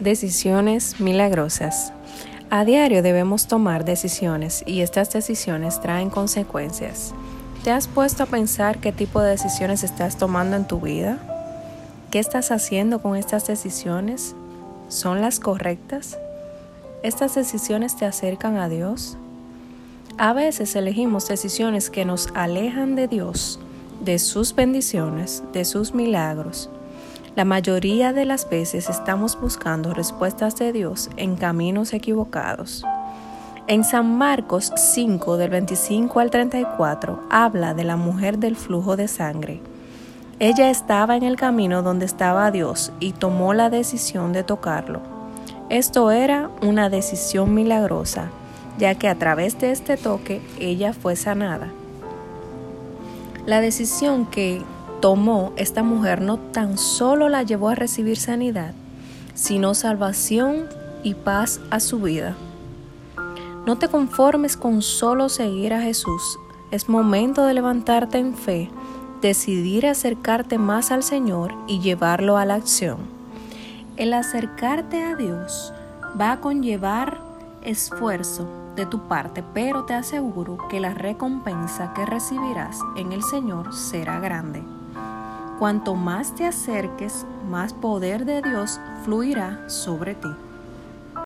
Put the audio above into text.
Decisiones milagrosas. A diario debemos tomar decisiones y estas decisiones traen consecuencias. ¿Te has puesto a pensar qué tipo de decisiones estás tomando en tu vida? ¿Qué estás haciendo con estas decisiones? ¿Son las correctas? ¿Estas decisiones te acercan a Dios? A veces elegimos decisiones que nos alejan de Dios, de sus bendiciones, de sus milagros la mayoría de las veces estamos buscando respuestas de Dios en caminos equivocados. En San Marcos 5 del 25 al 34 habla de la mujer del flujo de sangre. Ella estaba en el camino donde estaba Dios y tomó la decisión de tocarlo. Esto era una decisión milagrosa, ya que a través de este toque ella fue sanada. La decisión que tomó esta mujer no tan solo la llevó a recibir sanidad, sino salvación y paz a su vida. No te conformes con solo seguir a Jesús. Es momento de levantarte en fe, decidir acercarte más al Señor y llevarlo a la acción. El acercarte a Dios va a conllevar esfuerzo de tu parte, pero te aseguro que la recompensa que recibirás en el Señor será grande. Cuanto más te acerques, más poder de Dios fluirá sobre ti.